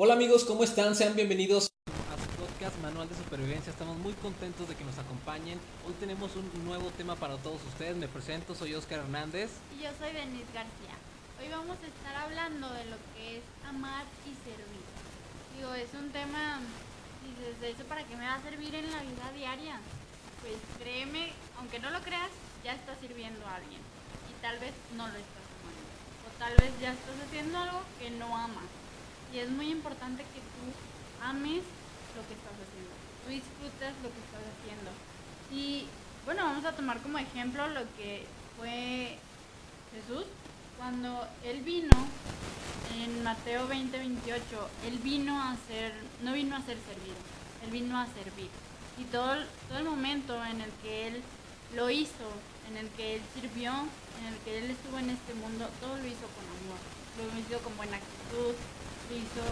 Hola amigos, ¿cómo están? Sean bienvenidos a su podcast Manual de Supervivencia. Estamos muy contentos de que nos acompañen. Hoy tenemos un nuevo tema para todos ustedes. Me presento, soy Oscar Hernández. Y yo soy Denise García. Hoy vamos a estar hablando de lo que es amar y servir. Digo, es un tema, dices, ¿de eso para qué me va a servir en la vida diaria? Pues créeme, aunque no lo creas, ya estás sirviendo a alguien. Y tal vez no lo estás amando. O tal vez ya estás haciendo algo que no amas. Y es muy importante que tú ames lo que estás haciendo. Tú disfrutes lo que estás haciendo. Y bueno, vamos a tomar como ejemplo lo que fue Jesús cuando él vino en Mateo 20, 28, él vino a ser, no vino a ser servido, él vino a servir. Y todo, todo el momento en el que él lo hizo, en el que él sirvió, en el que él estuvo en este mundo, todo lo hizo con amor, lo hizo con buena actitud, lo hizo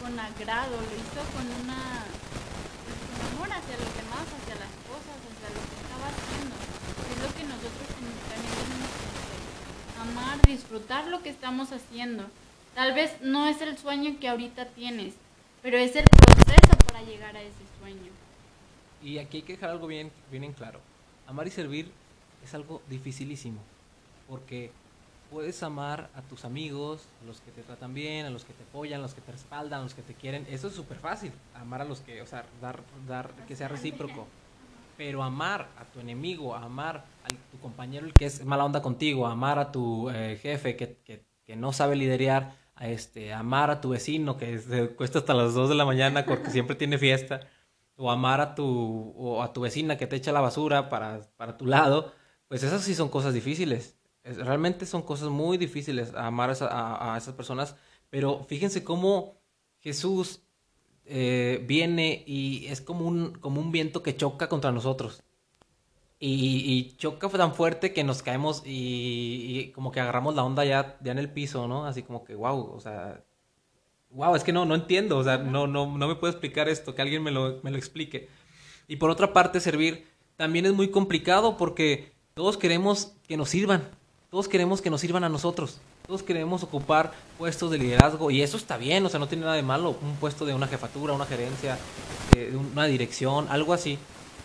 con agrado, lo hizo con una pues, con amor hacia los demás, hacia las cosas, hacia lo que estaba haciendo. Es lo que nosotros también tenemos que hacer. Amar, disfrutar lo que estamos haciendo. Tal vez no es el sueño que ahorita tienes, pero es el proceso para llegar a ese sueño. Y aquí hay que dejar algo bien, bien en claro. Amar y servir es algo dificilísimo, porque puedes amar a tus amigos, a los que te tratan bien, a los que te apoyan, a los que te respaldan, a los que te quieren. Eso es súper fácil. Amar a los que, o sea, dar, dar, que sea recíproco. Pero amar a tu enemigo, amar a tu compañero el que es mala onda contigo, amar a tu eh, jefe que, que, que, no sabe liderar, a este, amar a tu vecino que se cuesta hasta las 2 de la mañana porque siempre tiene fiesta, o amar a tu, o a tu vecina que te echa la basura para, para tu lado, pues esas sí son cosas difíciles realmente son cosas muy difíciles amar a, esas personas, pero fíjense cómo Jesús eh, viene y es como un, como un viento que choca contra nosotros. Y, choca tan fuerte que nos caemos y, como que agarramos la onda ya, ya en el piso, ¿no? Así como que, wow, o sea, wow, es que no, no entiendo, o sea, no, no, no me puedo explicar esto, que alguien me lo, me lo explique. Y por otra parte, servir también es muy complicado porque todos queremos que nos sirvan, todos queremos que nos sirvan a nosotros. Todos queremos ocupar puestos de liderazgo y eso está bien, o sea, no tiene nada de malo, un puesto de una jefatura, una gerencia, eh, una dirección, algo así.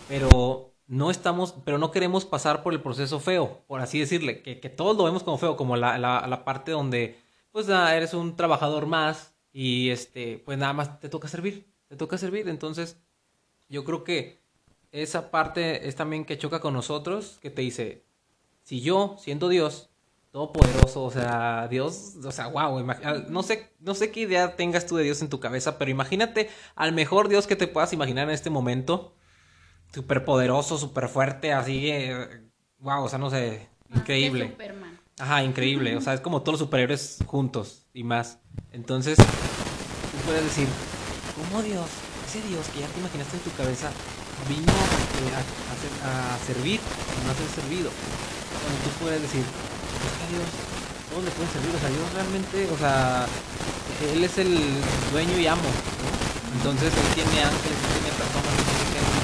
Pero no estamos, pero no queremos pasar por el proceso feo, por así decirle, que, que todos lo vemos como feo, como la, la, parte donde, pues nada, eres un trabajador más y este, pues nada más te toca servir, te toca servir. Entonces, yo creo que esa parte es también que choca con nosotros, que te dice, si yo, siendo Dios, todopoderoso, o sea, Dios, o sea, wow, no sé, no sé qué idea tengas tú de Dios en tu cabeza, pero imagínate al mejor Dios que te puedas imaginar en este momento, súper poderoso, súper fuerte, así, wow, o sea, no sé, increíble. Superman. Ajá, increíble, o sea, es como todos los superiores juntos y más. Entonces, tú puedes decir, ¿cómo Dios, ese Dios que ya te imaginaste en tu cabeza, vino a, a, a servir, no a ser servido? Cuando tú puedes decir, a Dios, todos le pueden servir, o sea, Dios realmente, o sea, Él es el dueño y amo, ¿no? Entonces Él tiene ángeles, Él tiene personas, Él tiene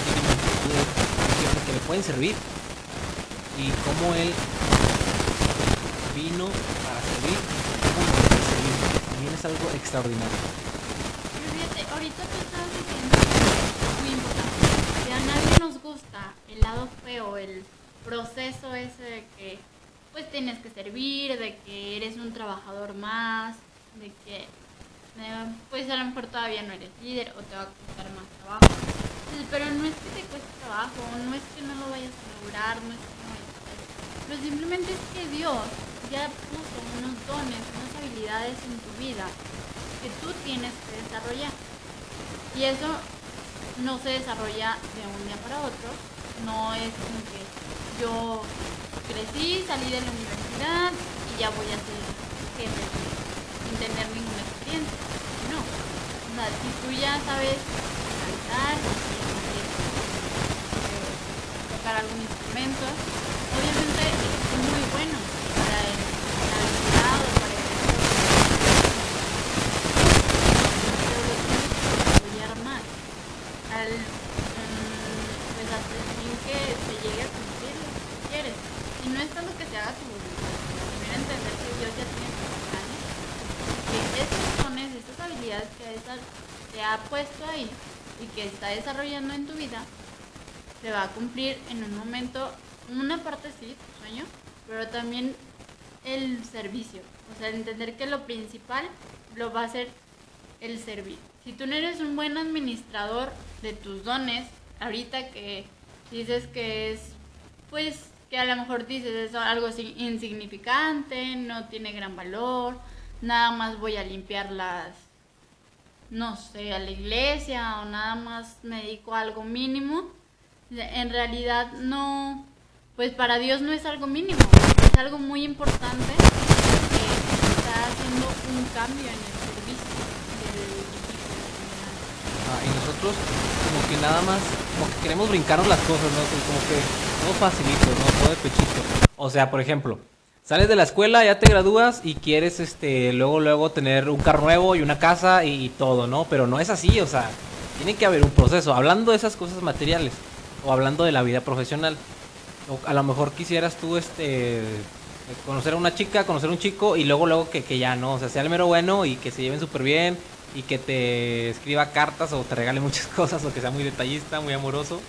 que le pueden servir. Y como Él vino para servir, para servir, también es algo extraordinario. Pero ahorita tú estás diciendo que a nadie nos gusta el lado feo, el proceso ese de que pues tienes que servir, de que eres un trabajador más, de que eh, pues a lo mejor todavía no eres líder o te va a costar más trabajo. Pero no es que te cueste trabajo, no es que no lo vayas a lograr, no es que no vayas a hacer. Pero simplemente es que Dios ya puso unos dones, unas habilidades en tu vida que tú tienes que desarrollar. Y eso no se desarrolla de un día para otro, no es como que yo crecí, salí de la universidad y ya voy a ser jefe sin tener ninguna experiencia. No. O si tú ya sabes cantar, eh, tocar algún instrumento, obviamente es muy bueno para el, cuidado, para el pero lo tienes que más. Al, um, pues se llegue haga tu primero entender que Dios ya tiene tus planes, que estos dones, estas habilidades que te ha puesto ahí y que está desarrollando en tu vida, se va a cumplir en un momento, una parte sí, tu sueño, pero también el servicio. O sea, entender que lo principal lo va a ser el servir. Si tú no eres un buen administrador de tus dones, ahorita que dices que es, pues, que a lo mejor dices es algo insignificante, no tiene gran valor, nada más voy a limpiar las, no sé, a la iglesia o nada más me dedico a algo mínimo, en realidad no, pues para Dios no es algo mínimo, es algo muy importante que está haciendo un cambio en el servicio del ah, y nosotros como que nada más, como que queremos brincarnos las cosas, ¿no? Como que facilito, ¿no? Todo de pechito. O sea, por ejemplo, sales de la escuela, ya te gradúas y quieres este luego luego tener un carro nuevo y una casa y todo, ¿no? Pero no es así, o sea, tiene que haber un proceso. Hablando de esas cosas materiales, o hablando de la vida profesional. O a lo mejor quisieras tú este conocer a una chica, conocer a un chico y luego luego que, que ya no, o sea, sea el mero bueno y que se lleven súper bien y que te escriba cartas o te regale muchas cosas o que sea muy detallista, muy amoroso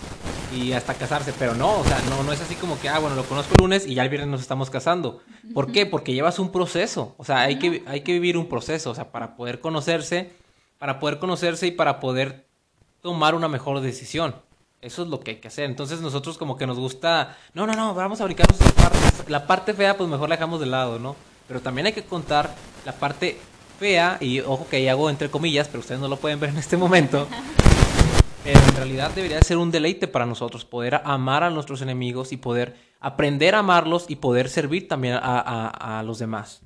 y hasta casarse, pero no, o sea, no, no es así como que, ah, bueno, lo conozco el lunes y ya el viernes nos estamos casando. ¿Por qué? Porque llevas un proceso, o sea, hay que, hay que vivir un proceso, o sea, para poder conocerse, para poder conocerse y para poder tomar una mejor decisión. Eso es lo que hay que hacer. Entonces nosotros como que nos gusta, no, no, no, vamos a brincarnos esa parte. La parte fea pues mejor la dejamos de lado, ¿no? Pero también hay que contar la parte fea, y ojo que ahí hago entre comillas, pero ustedes no lo pueden ver en este momento. Pero en realidad debería ser un deleite para nosotros poder amar a nuestros enemigos y poder aprender a amarlos y poder servir también a los demás.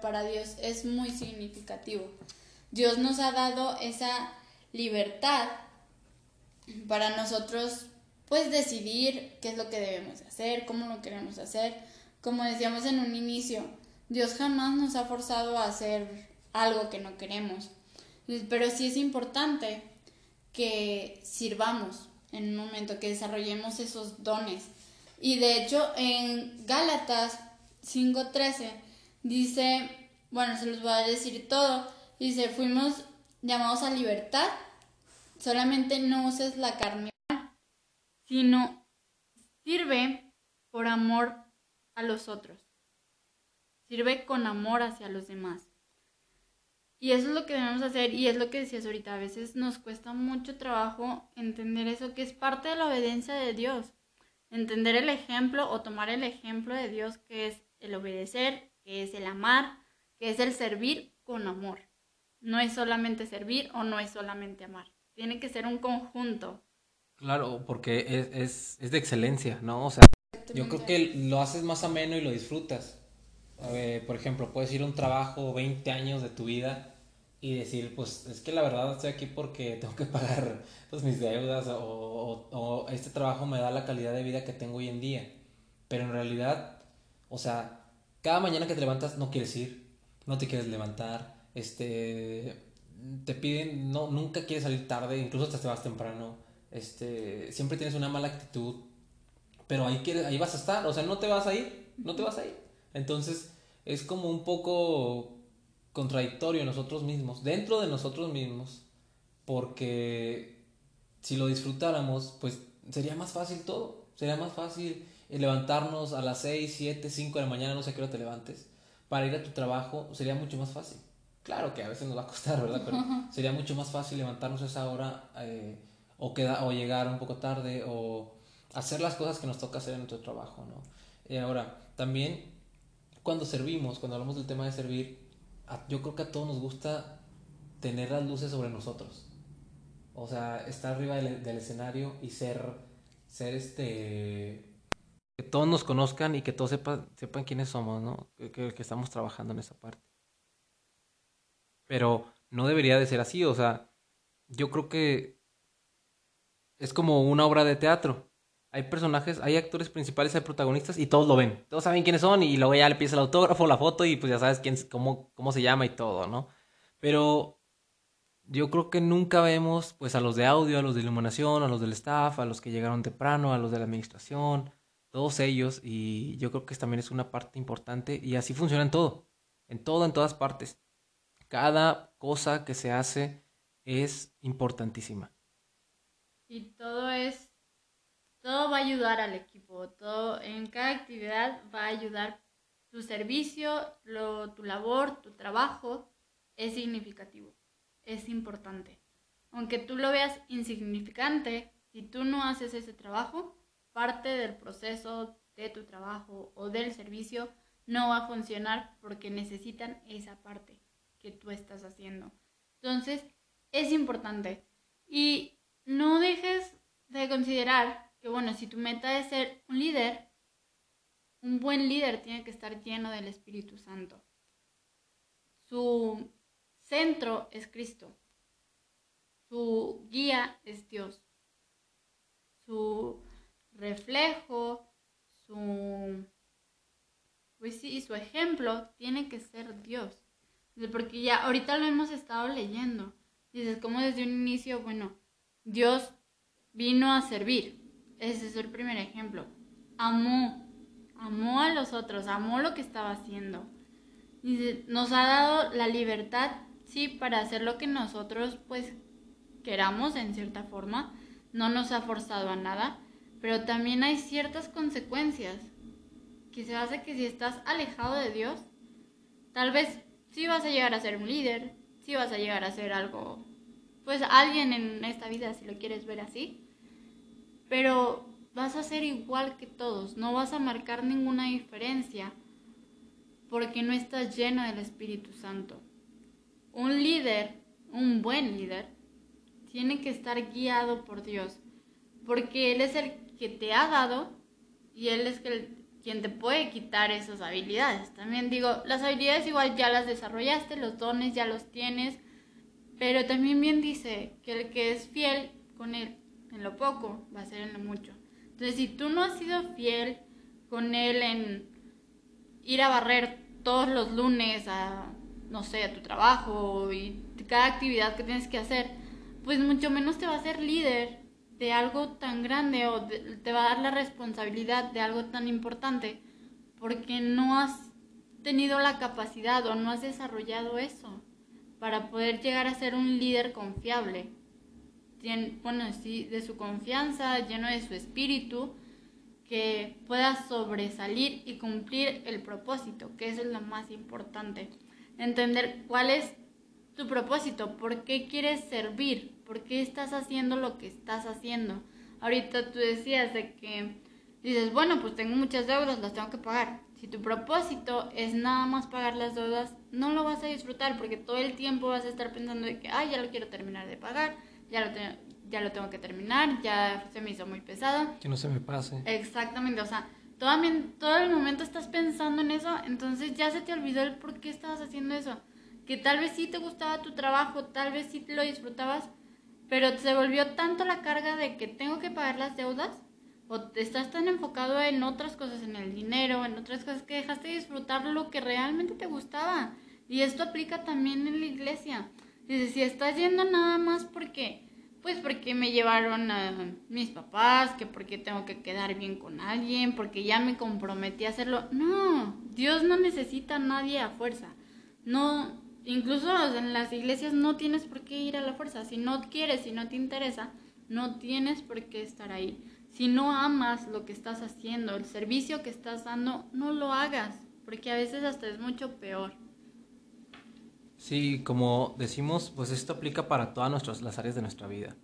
Para Dios es muy significativo. Dios nos ha dado esa libertad para nosotros pues decidir qué es lo que debemos hacer, cómo lo queremos hacer. Como decíamos en un inicio, Dios jamás nos ha forzado a hacer algo que no queremos. Pero sí es importante que sirvamos en un momento, que desarrollemos esos dones. Y de hecho en Gálatas 5:13 Dice, bueno, se los voy a decir todo. Dice, fuimos llamados a libertad, solamente no uses la carne, sino sirve por amor a los otros. Sirve con amor hacia los demás. Y eso es lo que debemos hacer y es lo que decías ahorita. A veces nos cuesta mucho trabajo entender eso, que es parte de la obediencia de Dios. Entender el ejemplo o tomar el ejemplo de Dios, que es el obedecer, que es el amar, que es el servir con amor. No es solamente servir o no es solamente amar. Tiene que ser un conjunto. Claro, porque es, es, de excelencia, ¿no? O sea, yo creo que lo haces más ameno y lo disfrutas. por ejemplo, puedes ir a un trabajo 20 años de tu vida y decir, pues es que la verdad estoy aquí porque tengo que pagar pues, mis deudas o, o este trabajo me da la calidad de vida que tengo hoy en día. Pero en realidad, o sea, cada mañana que te levantas no quieres ir, no te quieres levantar, este, te piden, no, nunca quieres salir tarde, incluso hasta te vas temprano, este, siempre tienes una mala actitud, pero ahí, quieres, ahí vas a estar, o sea, no te vas a ir, no te vas a ir. Entonces, es como un poco contradictorio nosotros mismos, dentro de nosotros mismos, porque si lo disfrutáramos, pues sería más fácil todo, sería más fácil levantarnos a las 6, 7, 5 de la mañana, no sé qué hora te levantes, para ir a tu trabajo, sería mucho más fácil. Claro que a veces nos va a costar, ¿verdad? Pero sería mucho más fácil levantarnos a esa hora eh, o, queda, o llegar un poco tarde o hacer las cosas que nos toca hacer en nuestro trabajo, ¿no? Y ahora, también cuando servimos, cuando hablamos del tema de servir, yo creo que a todos nos gusta tener las luces sobre nosotros. O sea, estar arriba del, del escenario y ser, ser este que todos nos conozcan y que todos sepan, sepan quiénes somos, ¿no? Que, estamos trabajando en esa parte. Pero no debería de ser así, o sea, yo creo que es como una obra de teatro. hay personajes, hay actores principales, hay protagonistas y todos lo ven. Todos saben quiénes son y luego ya le pides el autógrafo, la foto y pues ya sabes quién, cómo, cómo se llama y todo, ¿no? Pero yo creo que nunca vemos pues a los de audio, a los de iluminación, a los del staff, a los que llegaron temprano, a los de la administración, todos ellos y yo creo que también es una parte importante y así funciona en todo, en todo, en todas partes. Cada cosa que se hace es importantísima. Y todo es todo va a ayudar al equipo, todo en cada actividad va a ayudar tu servicio, lo, tu labor, tu trabajo es significativo, es importante. Aunque tú lo veas insignificante, si tú no haces ese trabajo, parte del proceso de tu trabajo o del servicio no va a funcionar porque necesitan esa parte que tú estás haciendo. Entonces, es importante. Y no dejes de considerar que bueno, si tu meta es ser un líder, un buen líder tiene que estar lleno del Espíritu Santo. Su centro es Cristo. Su guía es Dios. Su reflejo, su pues sí, su ejemplo tiene que ser Dios. Porque ya ahorita lo hemos estado leyendo. Dices, como desde un inicio, bueno, Dios vino a servir. Ese es el primer ejemplo. Amó, amó a los otros, amó lo que estaba haciendo. Y nos ha dado la libertad, sí, para hacer lo que nosotros pues queramos en cierta forma. No nos ha forzado a nada, pero también hay ciertas consecuencias que se hace que si estás alejado de Dios, tal vez sí vas a llegar a ser un líder, sí vas a llegar a ser algo, pues alguien en esta vida, si lo quieres ver así, pero vas a ser igual que todos, no vas a marcar ninguna diferencia porque no estás lleno del Espíritu Santo. Un líder, un buen líder, tiene que estar guiado por Dios, porque Él es el que te ha dado y Él es quien te puede quitar esas habilidades. También digo, las habilidades igual ya las desarrollaste, los dones ya los tienes, pero también bien dice que el que es fiel con Él en lo poco, va a ser en lo mucho. Entonces, si tú no has sido fiel con él en ir a barrer todos los lunes a, no sé, a tu trabajo y cada actividad que tienes que hacer, pues mucho menos te va a ser líder de algo tan grande o te va a dar la responsabilidad de algo tan importante porque no has tenido la capacidad o no has desarrollado eso para poder llegar a ser un líder confiable bueno, sí, de su confianza, lleno de su espíritu, que pueda sobresalir y cumplir el propósito, que eso es lo más importante. Entender cuál es tu propósito, por qué quieres servir, por qué estás haciendo lo que estás haciendo. Ahorita tú decías de que dices, bueno, pues tengo muchas deudas, las tengo que pagar. Si tu propósito es nada más pagar las deudas, no lo vas a disfrutar porque todo el tiempo vas a estar pensando de que, ay, ya lo quiero terminar de pagar, ya lo, ya lo tengo que terminar, ya se me hizo muy pesado. Que no se me pase. Exactamente, o sea, todo, todo el momento estás pensando en eso, entonces ya se te olvidó el por qué estabas haciendo eso. Que tal vez sí te gustaba tu trabajo, tal vez sí lo disfrutabas, pero se volvió tanto la carga de que tengo que pagar las deudas, o estás tan enfocado en otras cosas, en el dinero, en otras cosas, que dejaste de disfrutar lo que realmente te gustaba. Y esto aplica también en la iglesia. Dice, si estás yendo nada más porque, pues porque me llevaron a mis papás, que porque tengo que quedar bien con alguien, porque ya me comprometí a hacerlo. No, Dios no necesita a nadie a fuerza. No, incluso en las iglesias no tienes por qué ir a la fuerza. Si no quieres, si no te interesa, no tienes por qué estar ahí. Si no amas lo que estás haciendo, el servicio que estás dando, no lo hagas, porque a veces hasta es mucho peor. Sí, como decimos, pues esto aplica para todas nuestras, las áreas de nuestra vida.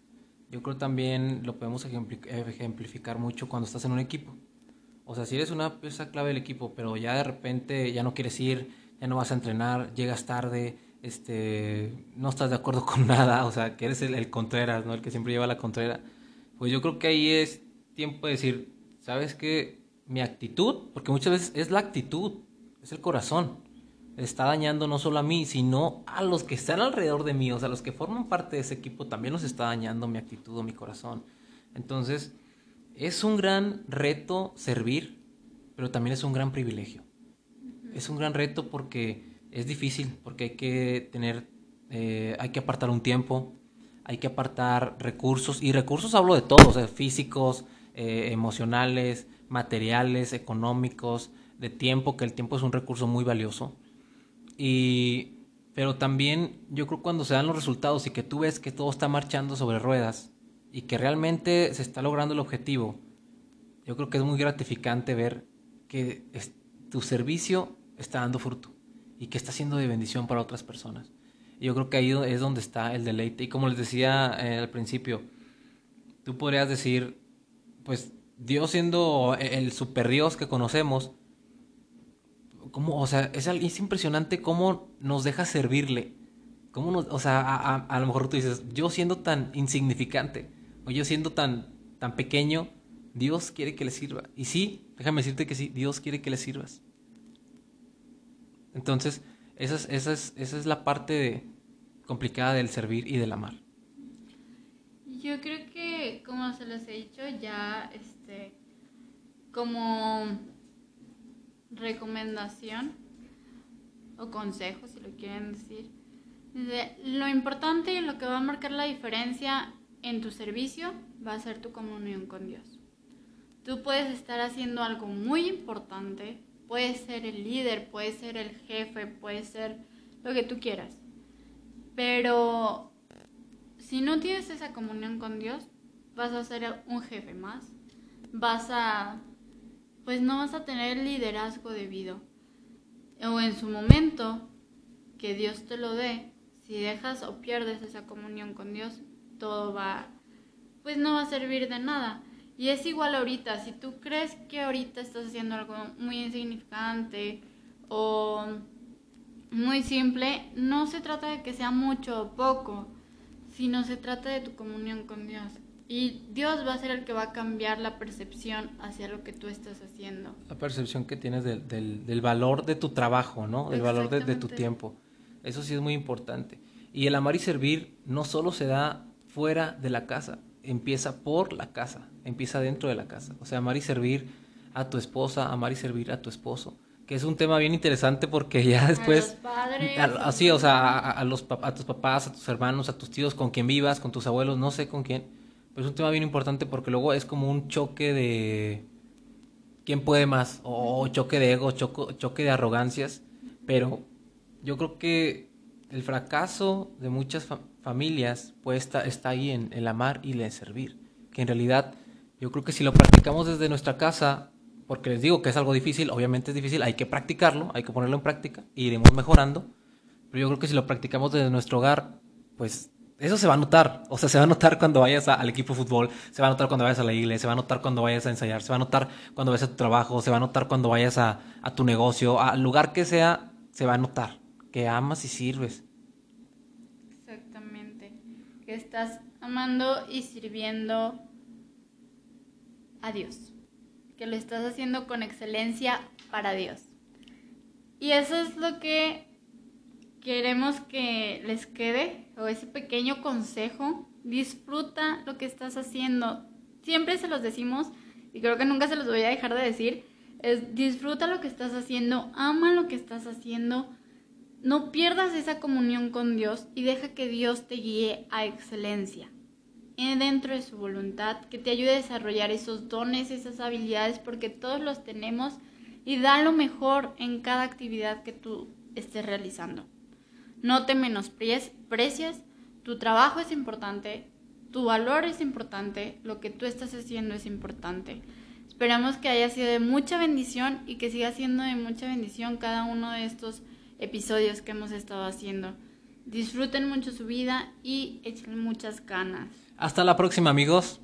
Yo creo también lo podemos ejemplificar mucho cuando estás en un equipo. O sea, si eres una pieza clave del equipo, pero ya de repente ya no quieres ir, ya no vas a entrenar, llegas tarde, este, no estás de acuerdo con nada, o sea, que eres el, Contreras, ¿no? El que siempre lleva la Contrera. Pues yo creo que ahí es tiempo de decir, ¿sabes qué? Mi actitud, porque muchas veces es la actitud, es el corazón está dañando no solo a mí, sino a los que están alrededor de mí, o sea, los que forman parte de ese equipo también nos está dañando mi actitud o mi corazón. Entonces, es un gran reto servir, pero también es un gran privilegio. Es un gran reto porque es difícil, porque hay que tener, eh, hay que apartar un tiempo, hay que apartar recursos, y recursos hablo de todos, físicos, eh, emocionales, materiales, económicos, de tiempo, que el tiempo es un recurso muy valioso. Y, pero también yo creo cuando se dan los resultados y que tú ves que todo está marchando sobre ruedas y que realmente se está logrando el objetivo, yo creo que es muy gratificante ver que tu servicio está dando fruto y que está siendo de bendición para otras personas. Yo creo que ahí es donde está el deleite. Y como les decía eh, al principio, tú podrías decir, pues Dios siendo el super Dios que conocemos, como, o sea, es, es impresionante cómo nos deja servirle. Cómo nos, o sea, a, a, lo mejor tú dices, yo siendo tan insignificante, o yo siendo tan, tan pequeño, Dios quiere que le sirva. Y sí, déjame decirte que sí, Dios quiere que le sirvas. Entonces, esa es, esa es, esa es la parte complicada del servir y del amar. Yo creo que, como se los he dicho, ya este, como recomendación o consejo, si lo quieren decir, lo importante y lo que va a marcar la diferencia en tu servicio va a ser tu comunión con Dios. Tú puedes estar haciendo algo muy importante, puedes ser el líder, puedes ser el jefe, puedes ser lo que tú quieras, pero si no tienes esa comunión con Dios, vas a ser un jefe más. Vas a, pues no vas a tener liderazgo debido. O en su momento, que Dios te lo dé, si dejas o pierdes esa comunión con Dios, todo va, pues no va a servir de nada. Y es igual ahorita, si tú crees que ahorita estás haciendo algo muy insignificante o muy simple, no se trata de que sea mucho o poco sino se trata de tu comunión con Dios. Y Dios va a ser el que va a cambiar la percepción hacia lo que tú estás haciendo. La percepción que tienes del, del, valor de tu trabajo, ¿no? Del valor de, de, tu tiempo. Eso sí es muy importante. Y el amar y servir no solo se da fuera de la casa, empieza por la casa, empieza dentro de la casa. O sea, amar y servir a tu esposa, amar y servir a tu esposo que es un tema bien interesante porque ya después... así, o sea, a, los, a tus papás, a tus hermanos, a tus tíos, con quien vivas, con tus abuelos, no sé con quién. Pero es un tema bien importante porque luego es como un choque de... ¿Quién puede más? O choque de ego, choque de arrogancias. Pero yo creo que el fracaso de muchas familias pues está, está ahí en el amar y el servir. Que en realidad yo creo que si lo practicamos desde nuestra casa, porque les digo que es algo difícil, obviamente es difícil, hay que practicarlo, hay que ponerlo en práctica, y iremos mejorando, pero yo creo que si lo practicamos desde nuestro hogar, pues eso se va a notar, o sea, se va a notar cuando vayas al equipo de fútbol, se va a notar cuando vayas a la iglesia, se va a notar cuando vayas a ensayar, se va a notar cuando vayas a tu trabajo, se va a notar cuando vayas a, a tu negocio, al lugar que sea, se va a notar que amas y sirves. Que estás amando y sirviendo a Dios que lo estás haciendo con excelencia para Dios. Y eso es lo que queremos que les quede, o ese pequeño consejo. Disfruta lo que estás haciendo. Siempre se los decimos, y creo que nunca se los voy a dejar de decir, es disfruta lo que estás haciendo, ama lo que estás haciendo, no pierdas esa comunión con Dios y deja que Dios te guíe a excelencia dentro de su voluntad, que te ayude a desarrollar esos dones, esas habilidades, porque todos los tenemos y da lo mejor en cada actividad que tú estés realizando. No te menosprecies, tu trabajo es importante, tu valor es importante, lo que tú estás haciendo es importante. Esperamos que haya sido de mucha bendición y que siga siendo de mucha bendición cada uno de estos episodios que hemos estado haciendo. Disfruten mucho su vida y echen muchas ganas. Hasta la próxima amigos.